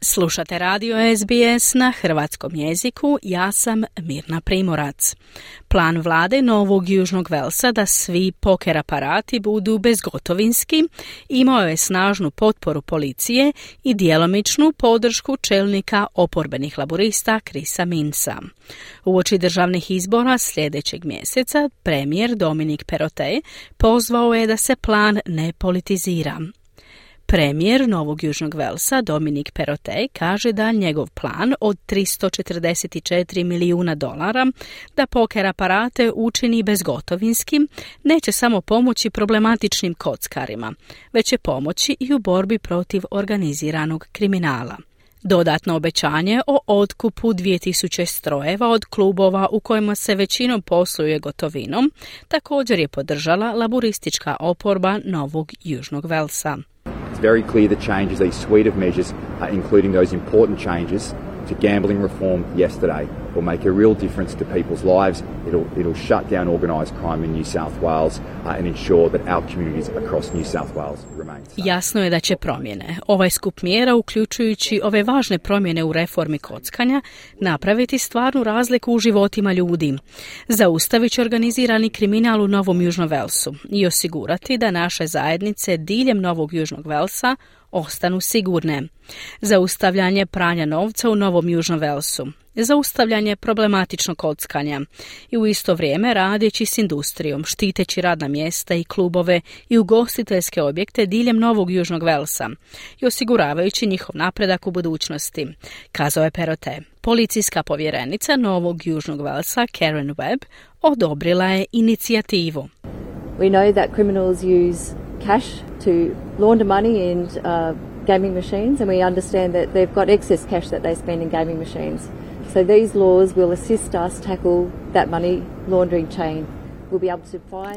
Slušate radio SBS na hrvatskom jeziku, ja sam Mirna Primorac. Plan vlade Novog Južnog Velsa da svi poker aparati budu bezgotovinski imao je snažnu potporu policije i djelomičnu podršku čelnika oporbenih laborista Krisa Minsa. Uoči državnih izbora sljedećeg mjeseca premijer Dominik Perotej pozvao je da se plan ne politizira. Premijer Novog Južnog Velsa Dominik Perotej kaže da njegov plan od 344 milijuna dolara da poker aparate učini bezgotovinskim neće samo pomoći problematičnim kockarima, već će pomoći i u borbi protiv organiziranog kriminala. Dodatno obećanje o otkupu 2000 strojeva od klubova u kojima se većinom posluje gotovinom također je podržala laburistička oporba Novog Južnog Velsa. It's very clear the changes, these suite of measures, uh, including those important changes to gambling reform yesterday, will make a real difference to people's lives. It'll, it'll shut down organised crime in New South Wales uh, and ensure that our communities across New South Wales remain safe. Jasno je da će promjene, ovaj skup mjera, uključujući ove važne promjene u reformi kockanja, napraviti stvarnu razliku u životima ljudi. Zaustavit će organizirani kriminal u Novom Južnom Velsu i osigurati da naše zajednice diljem Novog Južnog Velsa ostanu sigurne. Zaustavljanje pranja novca u Novom Južnom Velsu. Zaustavljanje problematičnog kockanja i u isto vrijeme radeći s industrijom, štiteći radna mjesta i klubove i ugostiteljske objekte diljem Novog Južnog Velsa i osiguravajući njihov napredak u budućnosti, kazao je Perote. Policijska povjerenica Novog Južnog Velsa Karen Webb odobrila je inicijativu. We know that criminals use cash to launder money in uh, gaming machines, and we understand that they've got excess cash that they spend in gaming machines. So these laws will assist us tackle that money laundering chain.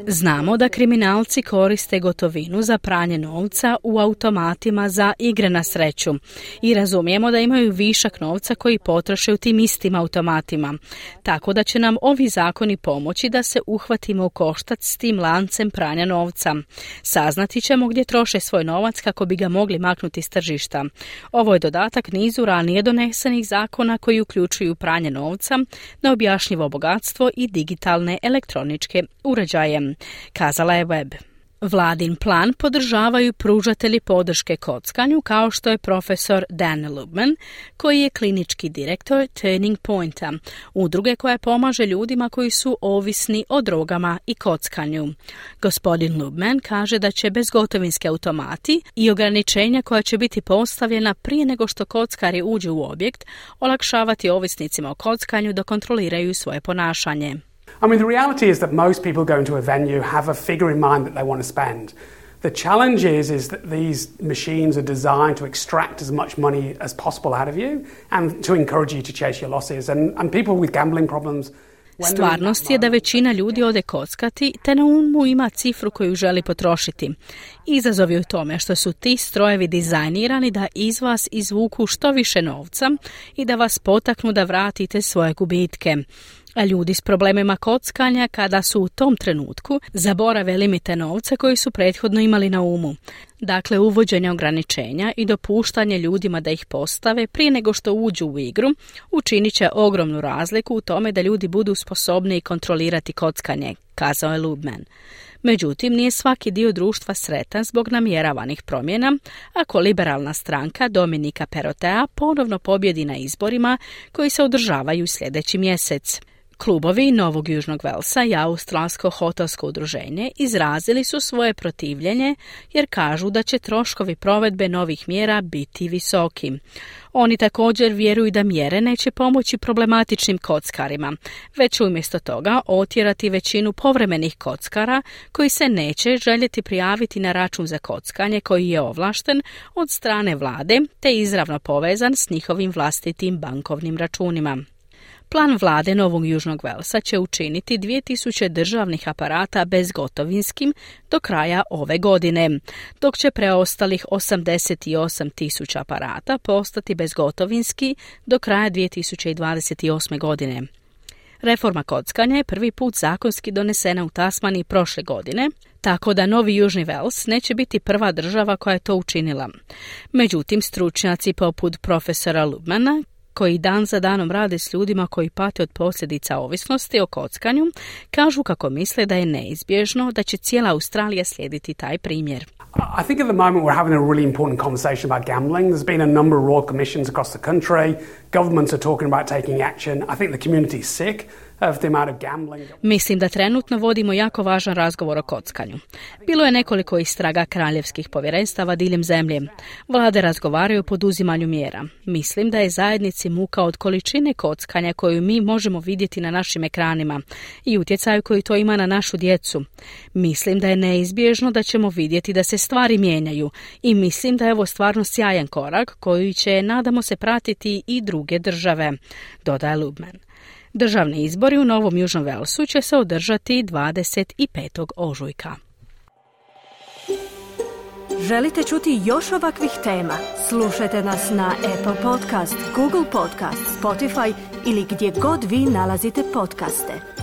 Znamo da kriminalci koriste gotovinu za pranje novca u automatima za igre na sreću i razumijemo da imaju višak novca koji potroše u tim istim automatima. Tako da će nam ovi zakoni pomoći da se uhvatimo u koštac s tim lancem pranja novca. Saznati ćemo gdje troše svoj novac kako bi ga mogli maknuti s tržišta. Ovo je dodatak nizu ranije donesenih zakona koji uključuju pranje novca, neobjašnjivo bogatstvo i digitalne elektroničke uređajem, kazala je Web. Vladin plan podržavaju pružatelji podrške kockanju kao što je profesor Dan Lubman, koji je klinički direktor Turning Pointa, udruge koja pomaže ljudima koji su ovisni o drogama i kockanju. Gospodin Lubman kaže da će bezgotovinski automati i ograničenja koja će biti postavljena prije nego što kockari uđu u objekt olakšavati ovisnicima o kockanju da kontroliraju svoje ponašanje. I mean, the reality is that most people going to a venue have a figure in mind that they want to spend. The challenge is, is that these machines are designed to extract as much money as possible out of you and to encourage you to chase your losses. And, and people with gambling problems Stvarnost je da većina ljudi ode kockati te na umu ima cifru koju želi potrošiti. Izazov je u tome što su ti strojevi dizajnirani da iz vas izvuku što više novca i da vas potaknu da vratite svoje gubitke a ljudi s problemima kockanja kada su u tom trenutku zaborave limite novca koji su prethodno imali na umu. Dakle, uvođenje ograničenja i dopuštanje ljudima da ih postave prije nego što uđu u igru učinit će ogromnu razliku u tome da ljudi budu sposobni kontrolirati kockanje, kazao je Lubman. Međutim, nije svaki dio društva sretan zbog namjeravanih promjena, ako liberalna stranka Dominika Perotea ponovno pobjedi na izborima koji se održavaju sljedeći mjesec. Klubovi Novog Južnog Velsa i Australsko hotelsko udruženje izrazili su svoje protivljenje jer kažu da će troškovi provedbe novih mjera biti visoki. Oni također vjeruju da mjere neće pomoći problematičnim kockarima, već umjesto toga otjerati većinu povremenih kockara koji se neće željeti prijaviti na račun za kockanje koji je ovlašten od strane vlade te izravno povezan s njihovim vlastitim bankovnim računima. Plan vlade Novog Južnog Velsa će učiniti 2000 državnih aparata bezgotovinskim do kraja ove godine, dok će preostalih 88 tisuća aparata postati bezgotovinski do kraja 2028. godine. Reforma kockanja je prvi put zakonski donesena u Tasmaniji prošle godine, tako da Novi Južni Vels neće biti prva država koja je to učinila. Međutim, stručnjaci poput profesora Lubmana, koji dan za danom rade s ljudima koji pate od posljedica ovisnosti o kockanju, kažu kako misle da je neizbježno da će cijela Australija slijediti taj primjer. I think at the moment we're having a really important conversation about gambling. There's been a number of royal commissions across the country. Governments are talking about taking action. I think the community is sick. Mislim da trenutno vodimo jako važan razgovor o kockanju. Bilo je nekoliko istraga kraljevskih povjerenstava diljem zemlje. Vlade razgovaraju o poduzimanju mjera. Mislim da je zajednici muka od količine kockanja koju mi možemo vidjeti na našim ekranima i utjecaju koji to ima na našu djecu. Mislim da je neizbježno da ćemo vidjeti da se stvari mijenjaju i mislim da je ovo stvarno sjajan korak koji će, nadamo se, pratiti i druge države, dodaje Lubman. Državni izbori u Novom Južnom Velsu će se održati 25. ožujka. Želite čuti još ovakvih tema? Slušajte nas na Apple Podcast, Google Podcast, Spotify ili gdje god vi nalazite podcaste.